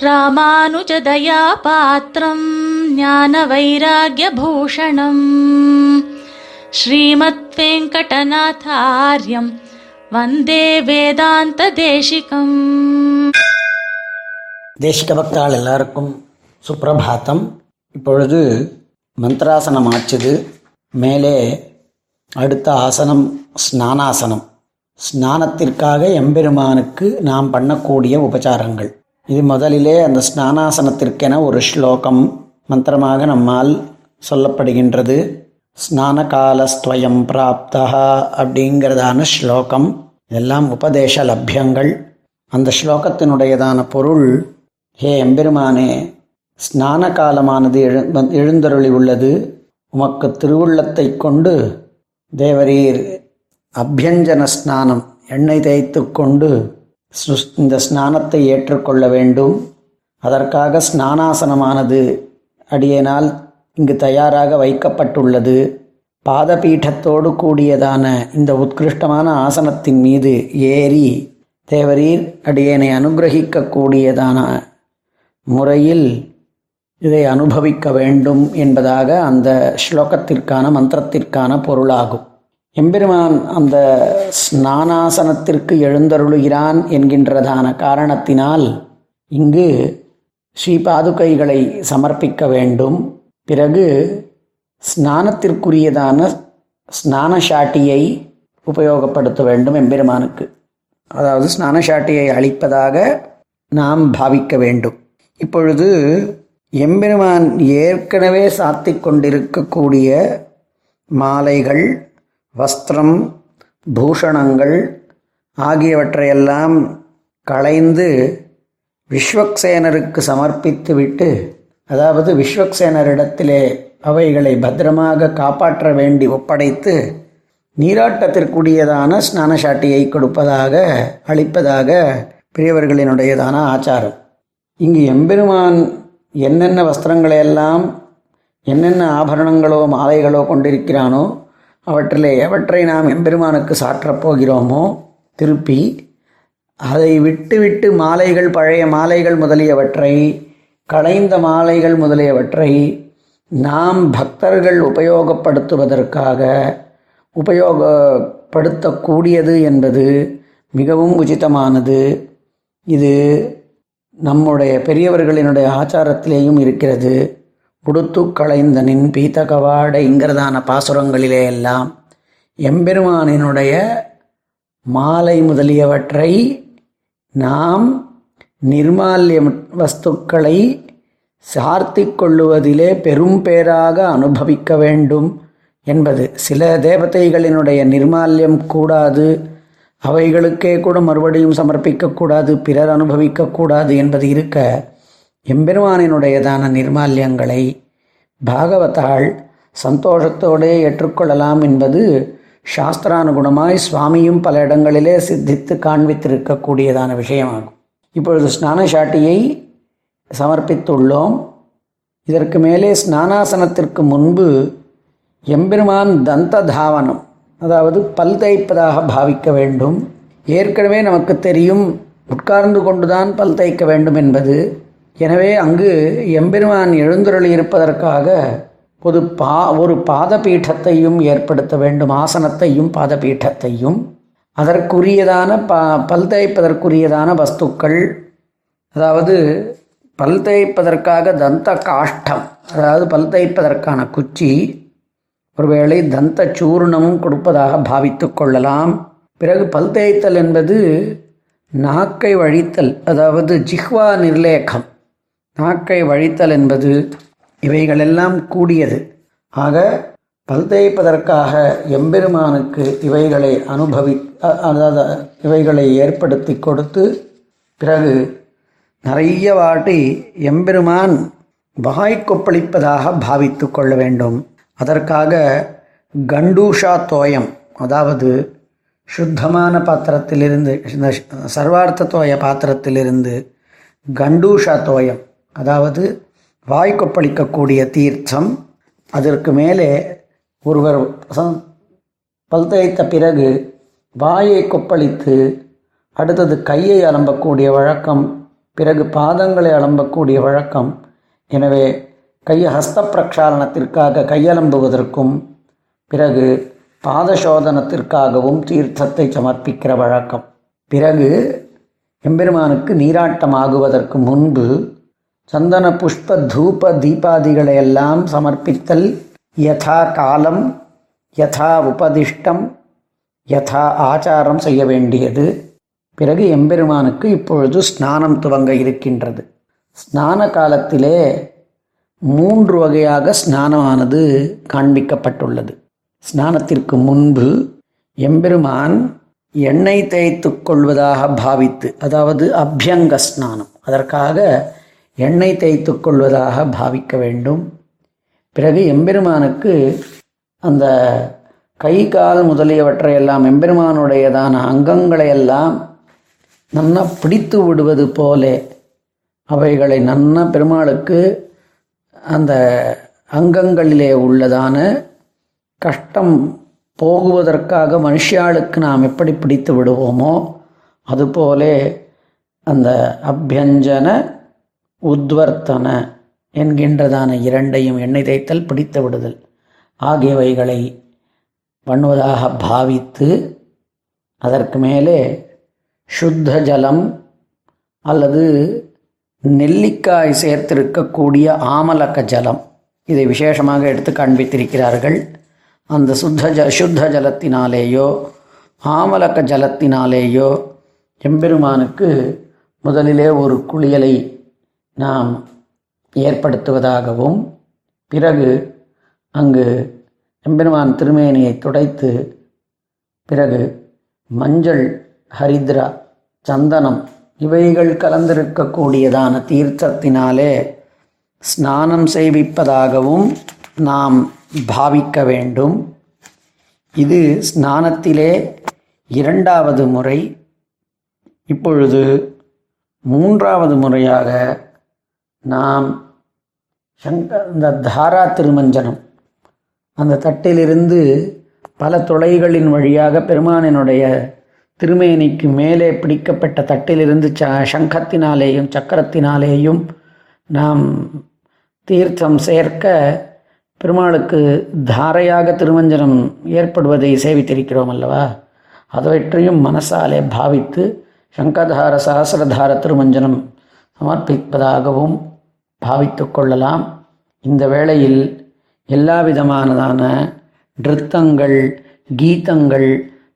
ராமானுஜதயாபாத்திரம் ஞான வைராகியபூஷணம் ஸ்ரீமத் வெங்கடநாதாரியம் வந்தே வேதாந்த தேசிகம் தேசிக பக்தால் எல்லாருக்கும் சுப்பிரபாத்தம். இப்பொழுது மந்திராசனம் ஆச்சுது. மேலே அடுத்த ஆசனம் ஸ்நானாசனம். ஸ்நானத்திற்காக எம்பெருமானுக்கு நாம் பண்ணக்கூடிய உபச்சாரங்கள். இது முதலிலே அந்த ஸ்நானாசனத்திற்கென ஒரு ஸ்லோகம் மந்திரமாக நம்மால் சொல்லப்படுகின்றது. ஸ்நானகாலஸ்துவயம் பிராப்தா அப்படிங்கிறதான ஸ்லோகம். இதெல்லாம் உபதேச லப்யங்கள். அந்த ஸ்லோகத்தினுடையதான பொருள் ஹே எம்பெருமானே ஸ்நான காலமானது எழு எழுந்தருளி உள்ளது. உமக்கு திருவுள்ளத்தை கொண்டு தேவரீர் அபியஞ்சன ஸ்நானம் எண்ணெய் தேய்த்து கொண்டு இந்த ஸ்நானத்தை ஏற்றுக்கொள்ள வேண்டும். அதற்காக ஸ்நானாசனமானது அடியேனால் இங்கு தயாராக வைக்கப்பட்டுள்ளது. பாதபீഠத்தோடு கூடியதான இந்த உத்கிருஷ்டமான ஆசனத்தின் மீது ஏறி தேவரீர் அடியேனை அனுகிரகிக்கக்கூடியதான முறையில் இதை அனுபவிக்க வேண்டும் என்பதாக அந்த ஸ்லோகத்திற்கான மந்திரத்திற்கான பொருளாகும். எம்பெருமான் அந்த ஸ்நானாசனத்திற்கு எழுந்தருளுகிறான் என்கின்றதான காரணத்தினால் இங்கு ஸ்ரீபாதுகைகளை சமர்ப்பிக்க வேண்டும். பிறகு ஸ்நானத்திற்குரியதான ஸ்நானசாட்டியை உபயோகப்படுத்த வேண்டும் எம்பெருமானுக்கு. அதாவது ஸ்நானசாட்டியை அளிப்பதாக நாம் பாவிக்க வேண்டும். இப்பொழுது எம்பெருமான் ஏற்கனவே சாத்திக் கொண்டிருக்கக்கூடிய மாலைகள் வஸ்திரம் பூஷணங்கள் ஆகியவற்றையெல்லாம் களைந்து விஸ்வக்சேனருக்கு சமர்ப்பித்துவிட்டு அதாவது விஸ்வக்சேனரிடத்திலே அவைகளை பத்திரமாக காப்பாற்ற வேண்டி ஒப்படைத்து நீராட்டத்திற்குரியதான ஸ்நானசாட்டியை கொடுப்பதாக அளிப்பதாக பெரியவர்களினுடையதான ஆச்சாரம். இங்கு எம்பெருமான் என்னென்ன வஸ்திரங்களையெல்லாம் என்னென்ன ஆபரணங்களோ மாலைகளோ கொண்டிருக்கிறானோ அவற்றிலே எவற்றை நாம் எம்பெருமானுக்கு சாற்றப் போகிறோமோ திருப்பி அதை விட்டு விட்டு மாலைகள் பழைய மாலைகள் முதலியவற்றை களைந்த மாலைகள் முதலியவற்றை நாம் பக்தர்கள் உபயோகப்படுத்துவதற்காக உபயோகப்படுத்தக்கூடியது என்பது மிகவும் உச்சிதமானது இது நம்முடைய பெரியவர்களினுடைய ஆச்சாரத்திலேயும் இருக்கிறது. உடுத்து களைந்தனின் பீத்தகவாடைங்கிறதான பாசுரங்களிலே எல்லாம் எம்பெருமானினுடைய மாலை முதலியவற்றை நாம் நிர்மால்ய வஸ்துக்களை சார்த்தி கொள்ளுவதிலே பெரும் பேராக அனுபவிக்க வேண்டும் என்பது. சில தேவதைகளினுடைய நிர்மால்யம் கூடாது அவைகளுக்கே கூட மறுபடியும் சமர்ப்பிக்கக்கூடாது பிறர் அனுபவிக்கக்கூடாது என்பது இருக்க எம்பெருமானினுடையதான நிர்மால்யங்களை பாகவதாள் சந்தோஷத்தோடே ஏற்றுக்கொள்ளலாம் என்பது சாஸ்திரானுகுணமாய் சுவாமியும் பல இடங்களிலே சித்தித்து காண்பித்திருக்கக்கூடியதான விஷயமாகும். இப்பொழுது ஸ்நானசாட்டியை சமர்ப்பித்துள்ளோம். இதற்கு மேலே ஸ்நானாசனத்திற்கு முன்பு எம்பெருமான் தந்த தாவனம் அதாவது பல் தைப்பதாக பாவிக்க வேண்டும். ஏற்கனவே நமக்கு தெரியும் உட்கார்ந்து கொண்டுதான் பல் தைக்க வேண்டும் என்பது எனவே அங்கு எம்பெருமான் எழுந்துருளியிருப்பதற்காக இருப்பதற்காக ஒரு பா ஒரு பாதபீட்டத்தையும் ஏற்படுத்த வேண்டும் ஆசனத்தையும் பாதபீட்டத்தையும். அதற்குரியதான ப பல் தேய்ப்பதற்குரியதான வஸ்துக்கள் அதாவது பல் தேய்ப்பதற்காக தந்த காஷ்டம் அதாவது பல் தேய்ப்பதற்கான குச்சி ஒருவேளை தந்த சூர்ணமும் கொடுப்பதாக பாவித்து கொள்ளலாம். பிறகு பல் தேய்த்தல் என்பது நாக்கை வழித்தல் அதாவது ஜிஹ்வா நிர்லேகம். நாக்கை வழித்தல் என்பது இவைகளெல்லாம் கூடியது. ஆக பல் தேய்ப்பதற்காக எம்பெருமானுக்கு இவைகளை அனுபவி அதாவது இவைகளை ஏற்படுத்தி கொடுத்து பிறகு நிறைய வாட்டி எம்பெருமான் வாய் கொப்பளிப்பதாக பாவித்து கொள்ள வேண்டும். அதற்காக கண்டூஷா தோயம் அதாவது சுத்தமான பாத்திரத்திலிருந்து இந்த சர்வார்த்த தோய பாத்திரத்திலிருந்து கண்டூஷா தோயம் அதாவது வாய் கொப்பளிக்கக்கூடிய தீர்த்தம் அதற்கு மேலே ஒருவர் பல் தேய்த்த பிறகு வாயை கொப்பளித்து அடுத்தது கையை அலம்பக்கூடிய வழக்கம் பிறகு பாதங்களை அலம்பக்கூடிய வழக்கம். எனவே கைய ஹஸ்த பிரக்ஷாலனத்திற்காக கையலம்புவதற்கும் பிறகு பாதசோதனத்திற்காகவும் தீர்த்தத்தை சமர்ப்பிக்கிற வழக்கம். பிறகு எம்பெருமானுக்கு நீராட்டமாகுவதற்கு முன்பு சந்தன புஷ்ப தூப தீபாதிகளை எல்லாம் சமர்ப்பித்தல் யதா காலம் யதா உபதிஷ்டம் யதா ஆச்சாரம் செய்ய வேண்டியது. பிறகு எம்பெருமானுக்கு இப்பொழுது ஸ்நானம் துவங்க இருக்கின்றது. ஸ்நான காலத்திலே மூன்று வகையாக ஸ்நானமானது காண்பிக்கப்பட்டுள்ளது. ஸ்நானத்திற்கு முன்பு எம்பெருமான் எண்ணெய் தேய்த்து கொள்வதாக பாவித்து அதாவது அபியங்க ஸ்நானம் அதற்காக எண்ணெய் தேய்த்து கொள்வதாக பாவிக்க வேண்டும். பிறகு எம்பெருமானுக்கு அந்த கை கால் முதலியவற்றையெல்லாம் எம்பெருமானுடையதான அங்கங்களையெல்லாம் நன்னா பிடித்து விடுவது போலே அவைகளை நன்னா பெருமாளுக்கு அந்த அங்கங்களிலே உள்ளதான கஷ்டம் போகுவதற்காக மனுஷியாளுக்கு நாம் எப்படி பிடித்து விடுவோமோ அதுபோலே அந்த அபியஞ்சன உத்வர்த்தன என்கின்றதான இரண்டையும் எண்ணெய் தேய்த்தல் பிடித்து விடுதல். ஆகியவைகளை பண்ணுவதாக பாவித்து அதற்கு மேலே சுத்த ஜலம் அல்லது நெல்லிக்காய் சேர்த்திருக்கக்கூடிய ஆமலக்க ஜலம். இதை விசேஷமாக எடுத்து காண்பித்திருக்கிறார்கள். அந்த சுத்த ஜ சுத்த ஜலத்தினாலேயோ ஆமலக்க ஜலத்தினாலேயோ எம்பெருமானுக்கு முதலிலே ஒரு குளியலை நாம் ஏற்படுத்துவதாகவும் பிறகு அங்கு எம்பெருமான் திருமேனியை துடைத்து பிறகு மஞ்சள் ஹரித்ரா சந்தனம் இவைகள் கலந்திருக்கக்கூடியதான தீர்த்தத்தினாலே ஸ்நானம் செய்விப்பதாகவும் நாம் பாவிக்க வேண்டும். இது ஸ்நானத்திலே இரண்டாவது முறை இப்பொழுது மூன்றாவது முறையாக நாம் சங்க இந்த தாரா திருமஞ்சனம் அந்த தட்டிலிருந்து பல துளைகளின் வழியாக பெருமானினுடைய திருமேனிக்கு மேலே பிடிக்கப்பட்ட தட்டிலிருந்து ச சங்கத்தினாலேயும் சக்கரத்தினாலேயும் நாம் தீர்த்தம் சேர்க்க பெருமாளுக்கு தாரையாக திருமஞ்சனம் ஏற்படுவதை சேவித்திருக்கிறோம் அல்லவா? அதவற்றையும் மனசாலே பாவித்து சங்கதார சகசிரதார திருமஞ்சனம் சமர்ப்பிப்பதாகவும் பாவித்து கொள்ளலாம். இந்த வேளையில் எல்லா விதமானதான நிறுத்தங்கள் கீதங்கள்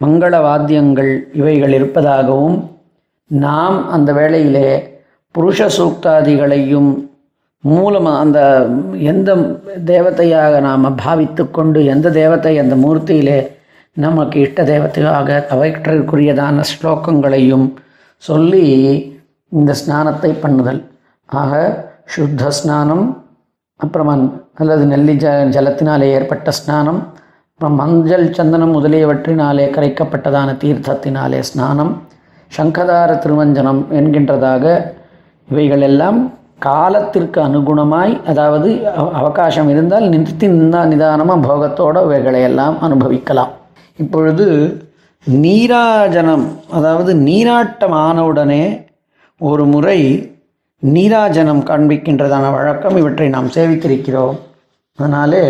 மங்கள வாத்தியங்கள் இவைகள் இருப்பதாகவும் நாம் அந்த வேளையிலே புருஷ சூக்தாதிகளையும் மூலமாக அந்த எந்த தேவத்தையாக நாம் பாவித்து கொண்டு எந்த தேவத்தை அந்த மூர்த்தியிலே நமக்கு இஷ்ட தேவத்தையாக அவற்றிற்குரியதான ஸ்லோகங்களையும் சொல்லி இந்த ஸ்நானத்தை பண்ணுதல். ஆக சுத்த ஸ்நானம் அப்புறம் அல்லது நெல்லி ஜ ஜலத்தினாலே ஏற்பட்ட ஸ்நானம் அப்புறம் மஞ்சள் சந்தனம் முதலியவற்றினாலே கரைக்கப்பட்டதான தீர்த்தத்தினாலே ஸ்நானம் சங்கதார திருமஞ்சனம் என்கின்றதாக இவைகளெல்லாம் காலத்திற்கு அனுகுணமாய் அதாவது அவ- அவகாசம் இருந்தால் நிறுத்தி நின்னா நிதானமாக போகத்தோடு இவைகளையெல்லாம் அனுபவிக்கலாம். இப்பொழுது நீராஜனம் அதாவது நீராட்டம் ஆனவுடனே ஒரு முறை நீராஜனம் காண்பிக்கின்றதான வழக்கம் இவற்றை நாம் சேவித்திருக்கிறோம். அதனாலே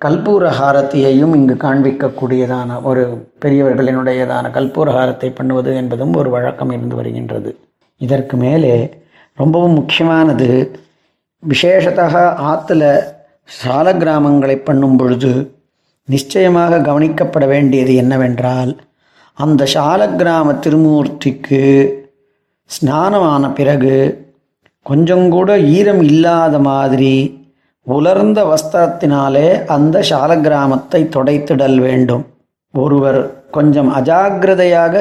கல்பூரஹாரத்தையையும் இங்கு காண்பிக்கக்கூடியதான ஒரு பெரியவர்களினுடையதான கல்பூரஹாரத்தை பண்ணுவது என்பதும் ஒரு வழக்கம் இருந்து வருகின்றது. இதற்கு மேலே ரொம்பவும் முக்கியமானது விசேஷத்தக ஆற்றுல சால கிராமங்களை பண்ணும் பொழுது நிச்சயமாக கவனிக்கப்பட வேண்டியது என்னவென்றால் அந்த சால கிராம திருமூர்த்திக்கு ஸ்நானமான பிறகு கொஞ்சம் கூட ஈரம் இல்லாத மாதிரி உலர்ந்த வஸ்திரத்தினாலே அந்த சாலக்கிராமத்தை தொடைத்திடல் வேண்டும். ஒருவர் கொஞ்சம் அஜாக்கிரதையாக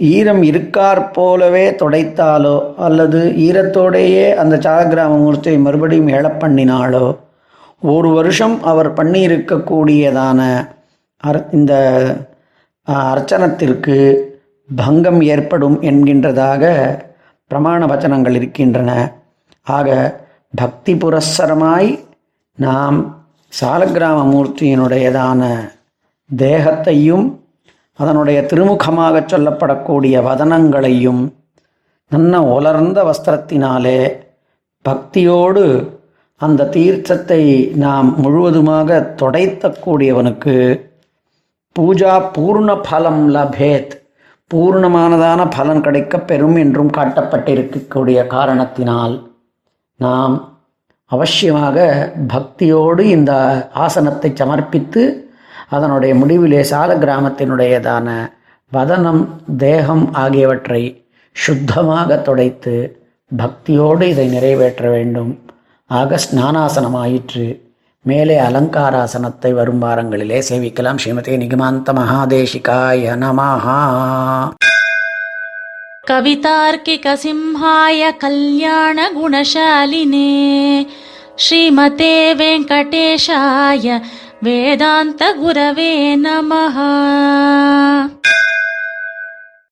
ஈரம் இருக்கார் போலவே துடைத்தாலோ அல்லது ஈரத்தோடையே அந்த சாலகிராம மூர்த்தியை மறுபடியும் எழப் பண்ணினாலோ ஒரு வருஷம் அவர் பண்ணியிருக்கக்கூடியதான அர் இந்த அர்ச்சனத்திற்கு பங்கம் ஏற்படும் என்கின்றதாக பிரமாண வச்சனங்கள் இருக்கின்றன. ஆக பக்தி புரஸ்சரமாய் நாம் சாலக்கிராம மூர்த்தியினுடையதான தேகத்தையும் அதனுடைய திருமுகமாக சொல்லப்படக்கூடிய வதனங்களையும் நல்ல உலர்ந்த வஸ்திரத்தினாலே பக்தியோடு அந்த தீர்த்தத்தை நாம் முழுவதுமாக தொடைத்தக்கூடியவனுக்கு பூஜா பூர்ண பலம் லபேத் பூர்ணமானதான பலன் கிடைக்க பெறும் என்றும் காட்டப்பட்டிருக்கக்கூடிய காரணத்தினால் நாம் அவசியமாக பக்தியோடு இந்த ஆசனத்தை சமர்ப்பித்து அதனுடைய முடிவிலே சால கிராமத்தினுடையதான வதனம் தேகம் ஆகியவற்றை சுத்தமாக துடைத்து பக்தியோடு இதை நிறைவேற்ற வேண்டும். ஆக ஸ்நானாசனமாயிற்று மேலே அலங்காராசனத்தை வரும் வாரங்களிலே சேவிக்கலாம். ஸ்ரீமதி நிகமாந்த மகாதேசிகாய நமஹா. கவிதார்க்கிக சிம்ஹாய கல்யாண குணசாலினே ஸ்ரீமதே வெங்கடேஷாய வேதாந்த குரவே நமஹா.